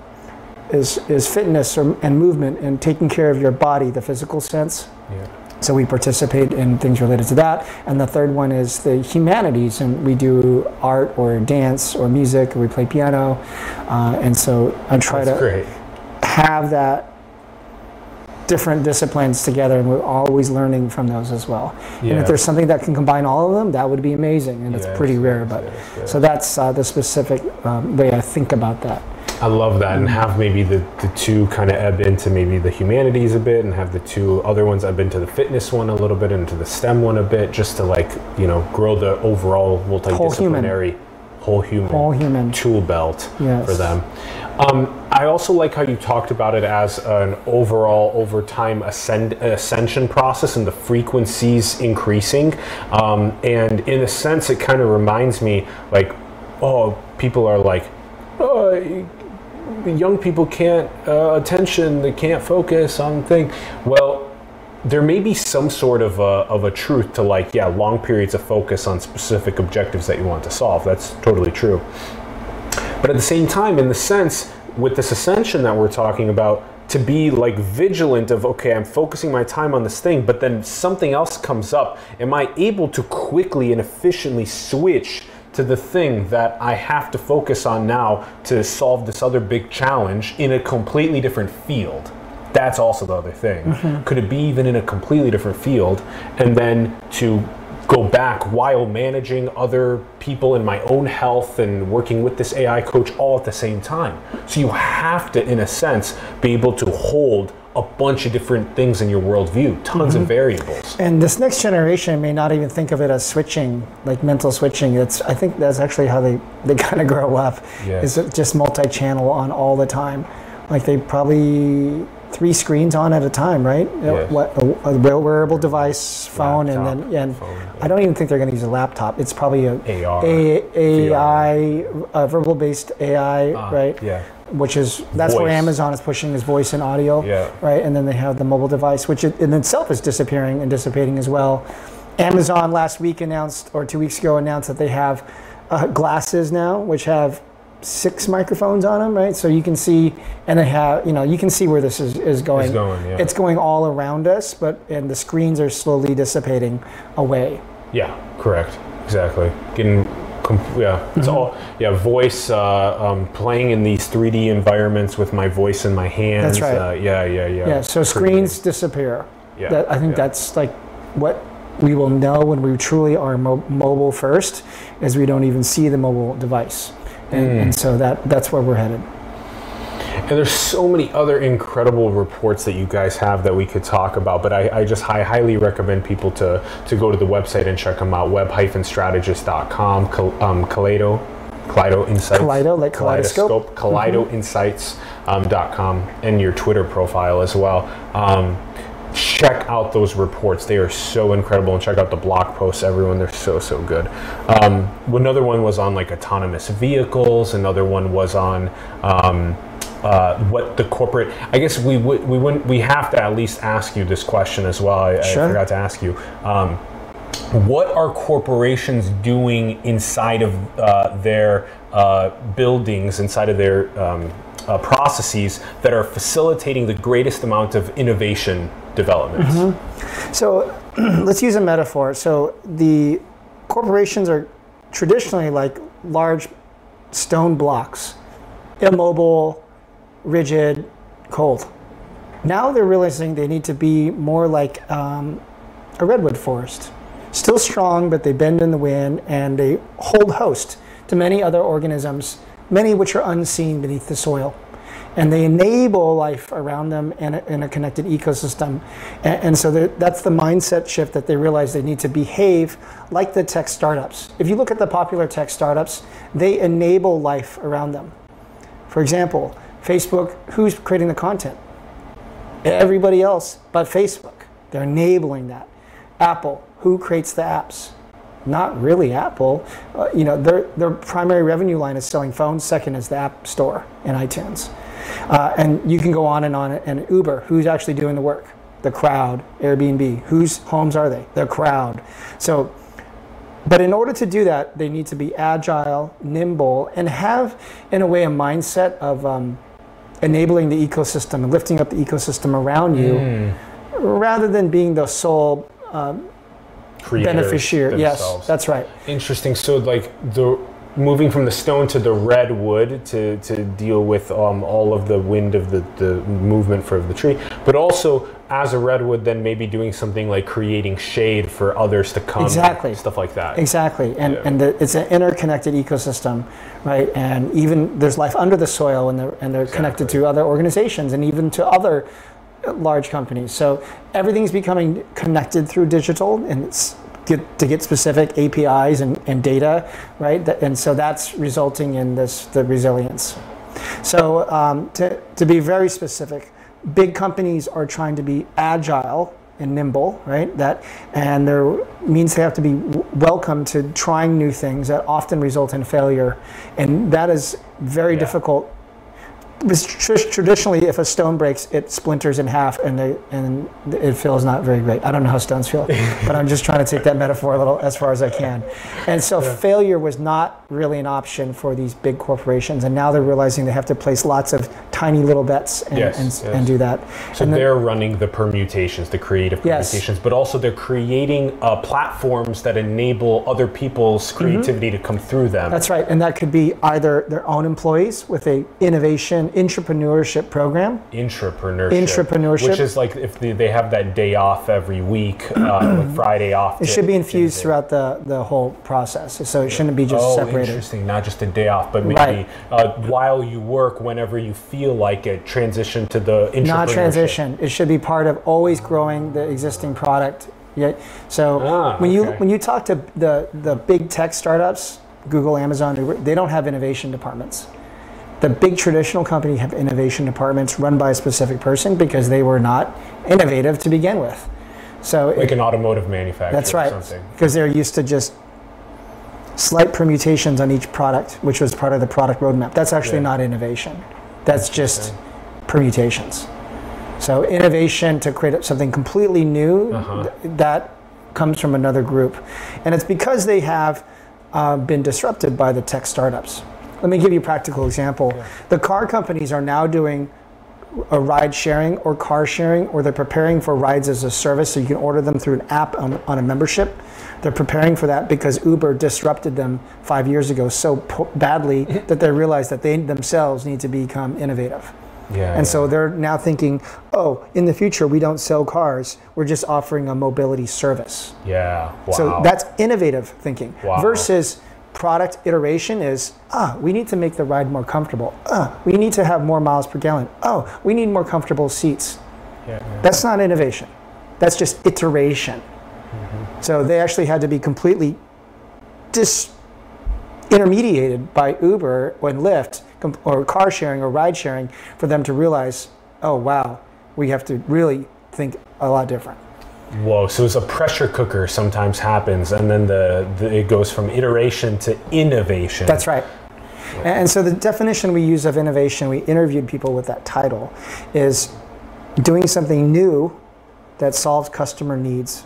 is is fitness or, and movement and taking care of your body, the physical sense. Yeah. So we participate in things related to that. And the third one is the humanities, and we do art or dance or music, or we play piano. Uh, and so I try That's to great. have that different disciplines together and we're always learning from those as well and if there's something that can combine all of them that would be amazing and it's pretty rare but so that's uh, the specific um, way i think about that I love that, and have maybe the, the two kind of ebb into maybe the humanities a bit, and have the two other ones ebb into the fitness one a little bit, into the STEM one a bit, just to like you know grow the overall multidisciplinary whole human, all human tool belt Yes. for them. Um, I also like how you talked about it as an overall over time ascend, ascension process and the frequencies increasing. Um, and in a sense, it kind of reminds me like, oh, people are like, oh, young people can't uh, attention, they can't focus on thing. Well, there may be some sort of a, of a truth to like yeah long periods of focus on specific objectives that you want to solve. That's totally true. But at the same time in the sense with this ascension that we're talking about to be like vigilant of okay i'm focusing my time on this thing but then something else comes up. Am i able to quickly and efficiently switch to the thing that i have to focus on now to solve this other big challenge in a completely different field that's also the other thing. Mm-hmm. Could it be even in a completely different field? And then to go back while managing other people in my own health and working with this AI coach all at the same time. So you have to, in a sense, be able to hold a bunch of different things in your worldview, tons mm-hmm. of variables. And this next generation may not even think of it as switching, like mental switching. It's I think that's actually how they, they kind of grow up. Yes. Is just multi-channel on all the time. Like they probably three screens on at a time, right? Yes. What a, a, wearable device, phone, laptop, and then and phone, yeah. I don't even think they're going to use a laptop. It's probably a AR, a, AI, a verbal based AI, uh, right? Yeah. Which is that's voice. where Amazon is pushing is voice and audio, yeah. right? And then they have the mobile device, which in itself is disappearing and dissipating as well. Amazon last week announced, or two weeks ago announced that they have uh, glasses now, which have six microphones on them, right? So you can see, and they have, you know, you can see where this is, is going. It's going, yeah. It's going all around us, but and the screens are slowly dissipating away. Yeah, correct, exactly. Getting, yeah, it's mm-hmm. all, yeah, voice, uh, um, playing in these 3D environments with my voice in my hands. That's right. Uh, yeah, yeah, yeah. Yeah. So screens disappear. Yeah. That, I think yeah. that's like what we will know when we truly are mo- mobile first, is we don't even see the mobile device and, mm. and so that that's where we're headed. And there's so many other incredible reports that you guys have that we could talk about, but I, I just I highly recommend people to, to go to the website and check them out, web-strategist.com, um, Kaleido, Kaleido Insights. Kaleido, like kaleidoscope. KaleidoInsights.com, um, and your Twitter profile as well. Um, check out those reports. They are so incredible, and check out the blog posts. Everyone, they're so so good. Um, another one was on like autonomous vehicles. Another one was on. Um, uh, what the corporate I guess we would we wouldn't we have to at least ask you this question as well. I, sure. I forgot to ask you. Um, what are corporations doing inside of uh, their uh, buildings, inside of their um, uh, processes that are facilitating the greatest amount of innovation developments. Mm-hmm. So let's use a metaphor. So the corporations are traditionally like large stone blocks, immobile, rigid, cold. Now they're realizing they need to be more like um, a redwood forest. Still strong, but they bend in the wind and they hold host to many other organisms, many which are unseen beneath the soil and they enable life around them in a, in a connected ecosystem. And, and so that's the mindset shift that they realize they need to behave like the tech startups. If you look at the popular tech startups, they enable life around them. For example, Facebook, who's creating the content? Everybody else but Facebook. They're enabling that. Apple, who creates the apps? Not really Apple. Uh, you know, their, their primary revenue line is selling phones. Second is the App Store and iTunes. Uh, and you can go on and on. And Uber, who's actually doing the work? The crowd. Airbnb, whose homes are they? The crowd. So, but in order to do that, they need to be agile, nimble, and have, in a way, a mindset of um, enabling the ecosystem and lifting up the ecosystem around you, mm. rather than being the sole um, beneficiary. Themselves. Yes, that's right. Interesting. So, like the moving from the stone to the redwood to, to deal with um, all of the wind of the, the movement for the tree, but also as a redwood, then maybe doing something like creating shade for others to come. Exactly. Stuff like that. Exactly. And, yeah. and the, it's an interconnected ecosystem, right? And even there's life under the soil and they're, and they're exactly. connected to other organizations and even to other large companies. So everything's becoming connected through digital and it's get to get specific APIs and, and data, right? And so that's resulting in this the resilience. So um, to, to be very specific, big companies are trying to be agile and nimble, right? That and there means they have to be welcome to trying new things that often result in failure, and that is very yeah. difficult traditionally, if a stone breaks, it splinters in half, and they, and it feels not very great. I don't know how stones feel, but I'm just trying to take that metaphor a little as far as I can. And so, failure was not really an option for these big corporations, and now they're realizing they have to place lots of tiny little bets and, Yes, and, yes. and do that. So then- they're running the permutations, the creative Yes. permutations, but also they're creating uh, platforms that enable other people's creativity to come through them. Mm-hmm. That's right, and that could be either their own employees with a innovation entrepreneurship program. Intrapreneurship. Intrapreneurship. Which is like if they, they have that day off every week, uh, like Friday off. It should be infused throughout the, the whole process, so it shouldn't be just Oh, separated. interesting. Not just a day off, but maybe Right. uh, while you work, whenever you feel like it, transition to the. Not transition. It should be part of always growing the existing product. Yeah. So Ah, when you okay. when you talk to the the big tech startups, Google, Amazon, they don't have innovation departments. The big traditional company have innovation departments run by a specific person because they were not innovative to begin with. So it- Like an automotive manufacturer That's right. Because they're used to just slight permutations on each product, which was part of the product roadmap. That's actually Yeah. not innovation. That's just permutations. So innovation to create something completely new, Uh-huh. th- that comes from another group. And it's because they have uh, been disrupted by the tech startups. Let me give you a practical example. The car companies are now doing a ride sharing or car sharing, or they're preparing for rides as a service, so you can order them through an app on, on a membership. They're preparing for that because Uber disrupted them five years ago so badly that they realized that they themselves need to become innovative. Yeah. And so they're now thinking, oh, in the future, we don't sell cars, we're just offering a mobility service. yeah. Wow. So that's innovative thinking. Wow. Versus product iteration is, ah, we need to make the ride more comfortable. Ah, we need to have more miles per gallon. Oh, we need more comfortable seats. yeah, yeah. That's not innovation. That's just iteration. Mm-hmm. So they actually had to be completely dis intermediated by Uber or Lyft or car sharing or ride sharing for them to realize, oh wow, we have to really think a lot different. Whoa, so it's a pressure cooker sometimes happens, and then the, the it goes from iteration to innovation. That's right. And and so the definition we use of innovation, we interviewed people with that title, is doing something new that solves customer needs.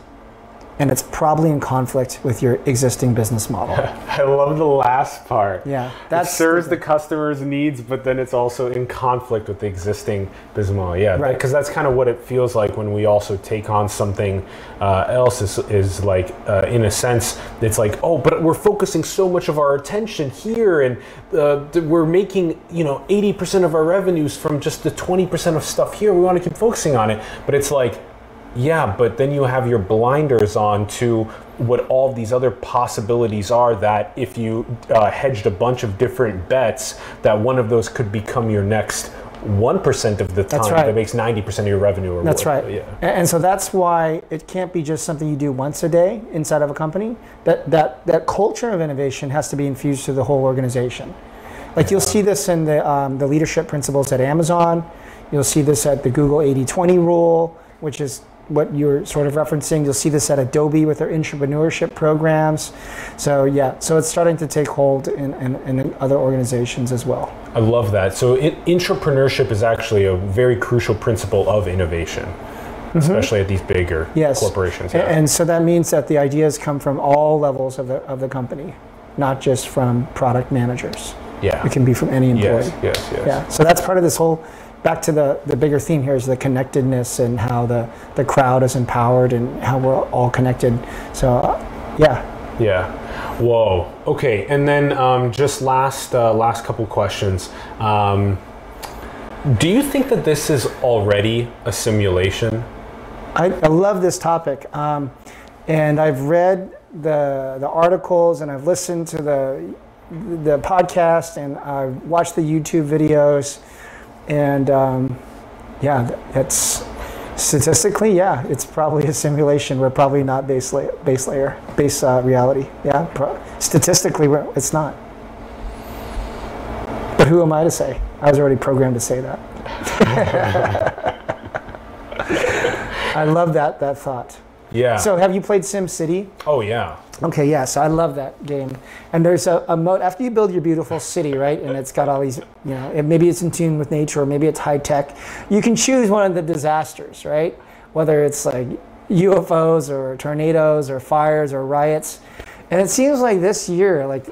And it's probably in conflict with your existing business model. I love the last part. Yeah, That serves the customer's needs, but then it's also in conflict with the existing business model. Yeah, Right. Because that's kind of what it feels like when we also take on something uh, else. Is, is like, uh, in a sense, it's like, oh, but we're focusing so much of our attention here, and uh, we're making you know 80% of our revenues from just the 20% of stuff here. We want to keep focusing on it, but it's like. Yeah, but then you have your blinders on to what all these other possibilities are. That if you uh, hedged a bunch of different bets, that one of those could become your next one percent of the time right. that makes ninety percent of your revenue. Or That's what- right. Yeah. And so that's why it can't be just something you do once a day inside of a company. That that that culture of innovation has to be infused to the whole organization. Like you'll see this in the um, the leadership principles at Amazon. You'll see this at the Google 80/20 rule, which is what you're sort of referencing. You'll see this at Adobe with their entrepreneurship programs. So yeah, so it's starting to take hold in, in, in other organizations as well. I love that. So, in, entrepreneurship is actually a very crucial principle of innovation, especially at these bigger Mm-hmm. Yes. corporations. Yeah. And so that means that the ideas come from all levels of the, of the company, not just from product managers. yeah. It can be from any employee. Yes. Yes. Yes. Yeah. So that's part of this whole, back to the, the bigger theme here is the connectedness and how the, the crowd is empowered and how we're all connected. So, uh, yeah. Yeah. Whoa. Okay. And then um, just last uh, last couple questions. Um, do you think that this is already a simulation? I, I love this topic. Um, and I've read the, the articles and I've listened to the, the podcast and I've watched the YouTube videos. And um, yeah, that's statistically, yeah, it's probably a simulation. We're probably not base layer, base layer, base uh, reality. Yeah, pro- statistically, it's not. But who am I to say? I was already programmed to say that. I love that that thought. Yeah. So, have you played SimCity? oh yeah. Okay, yeah, so I love that game. And there's a, a mode after you build your beautiful city, right? And it's got all these, you know, it, maybe it's in tune with nature or maybe it's high tech. You can choose one of the disasters, right? Whether it's like UFOs or tornadoes or fires or riots. And it seems like this year, like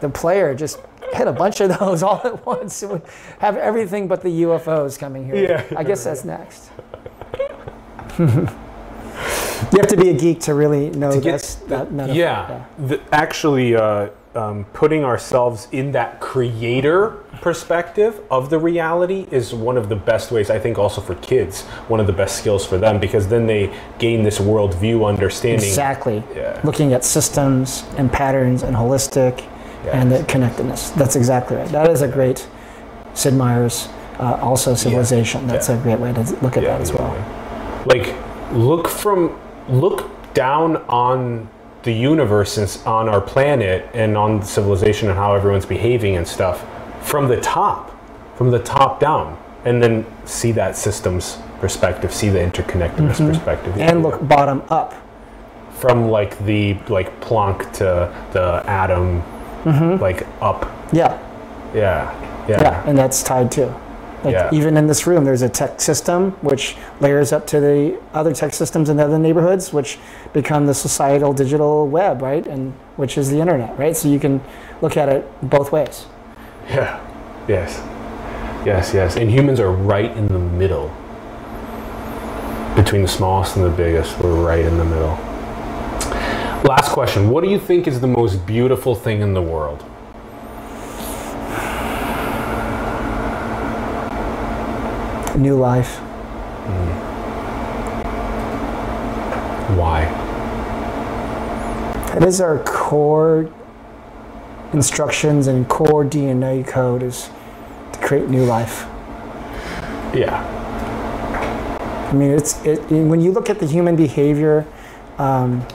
the player just hit a bunch of those all at once. Would have everything but the UFOs coming here. Yeah. I guess that's next. you have to be a geek to really know get that's, that metaphor. Yeah, The, actually, uh, um, putting ourselves in that creator perspective of the reality is one of the best ways. I think also for kids, one of the best skills for them because then they gain this worldview understanding. Exactly. Yeah. Looking at systems and patterns and holistic and the connectedness. That's exactly right. That is a great Sid Meier's uh, also civilization. That's Yeah. a great way to look at Yeah, that as well. Like, look from look down on the universe and on our planet and on civilization and how everyone's behaving and stuff from the top, from the top down, and then see that system's perspective, see the interconnectedness perspective, Mm-hmm. And look bottom up. from like the like Planck to the atom, like up. Yeah, Yeah, yeah, Mm-hmm. yeah, and that's tied too. Like Yeah. even in this room, there's a tech system which layers up to the other tech systems in the other neighborhoods, which become the societal digital web, right? And which is the internet, right? So you can look at it both ways. yeah. Yes, yes, yes. And humans are right in the middle. Between the smallest and the biggest, we're right in the middle. Last question. What do you think is the most beautiful thing in the world? New life. Why? It is our core instructions and core DNA code is to create new life. Yeah. I mean, it's it, when you look at the human behavior, um,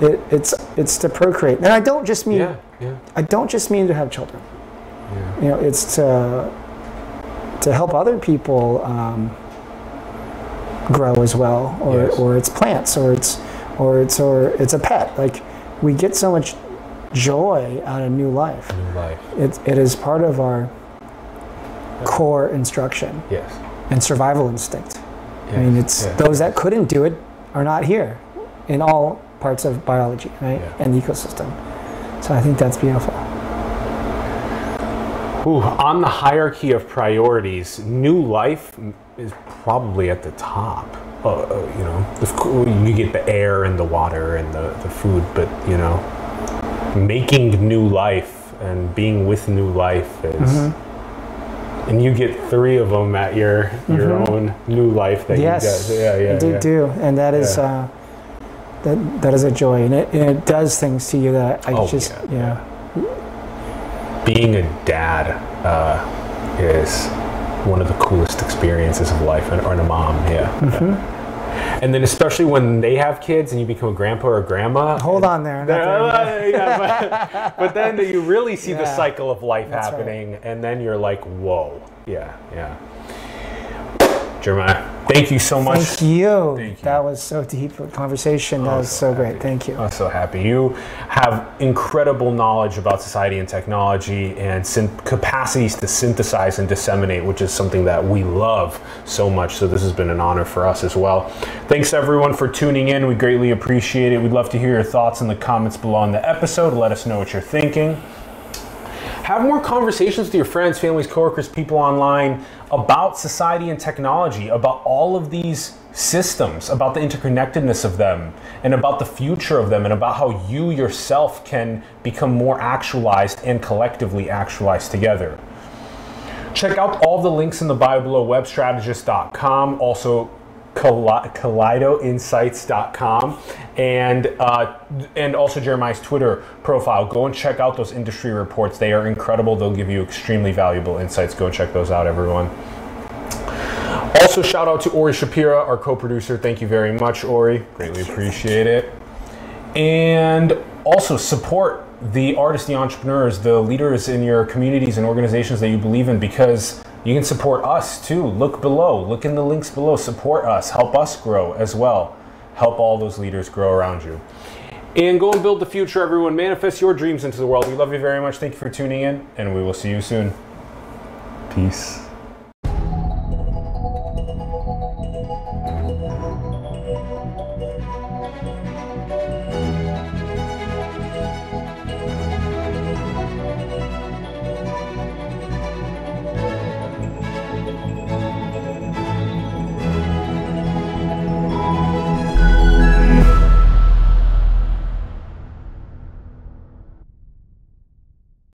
it, it's it's to procreate. And I don't just mean Yeah. Yeah. I don't just mean to have children. Yeah. You know, it's to to help other people um, grow as well, or, Yes. or it's plants, or it's or it's or it's a pet. Like we get so much joy out of new life. New life. It, it is part of our core instruction Yes. and survival instinct. I mean, it's those that couldn't do it are not here in all parts of biology, right, Yeah. and the ecosystem. So I think that's beautiful. Ooh, on the hierarchy of priorities, new life is probably at the top. Uh, uh, you know, you get the air and the water and the, the food, but you know, making new life and being with new life is. Mm-hmm. And you get three of them at your your own new life that yes, you get. Yeah, yeah, do, yeah. do, and that is Yeah. uh, that that is a joy, and it, and it does things to you that I Oh, just yeah, yeah. Being a dad uh, is one of the coolest experiences of life, and or a mom, yeah. Mm-hmm. And then especially when they have kids and you become a grandpa or a grandma. Hold on there. yet. yeah, but, but then you really see the cycle of life That's right. happening, and then you're like, whoa, yeah, yeah. Jeremiah, thank you so much. Thank you. Thank you. That was so deep a conversation. That Oh, was so oh, so great. Thank you. I'm so happy. You have incredible knowledge about society and technology and capacities to synthesize and disseminate, which is something that we love so much. So, this has been an honor for us as well. Thanks everyone for tuning in. We greatly appreciate it. We'd love to hear your thoughts in the comments below on the episode. Let us know what you're thinking have more conversations with your friends, families, coworkers, people online about society and technology, about all of these systems, about the interconnectedness of them, and about the future of them, and about how you yourself can become more actualized and collectively actualized together. Check out all the links in the bio below webstrategist.com, also kaleidoinsights.com, and uh, and also Jeremiah's Twitter profile. Go and check out those industry reports. They are incredible. They'll give you extremely valuable insights. Go check those out, everyone. Also, shout out to Ori Shapira, our co-producer. Thank you very much, Ori. Greatly appreciate it. And also support the artists, the entrepreneurs, the leaders in your communities and organizations that you believe in because you can support us too. Look below, look in the links below, support us, help us grow as well. Help all those leaders grow around you. And go and build the future, everyone. Manifest your dreams into the world. We love you very much. Thank you for tuning in, and we will see you soon. Peace.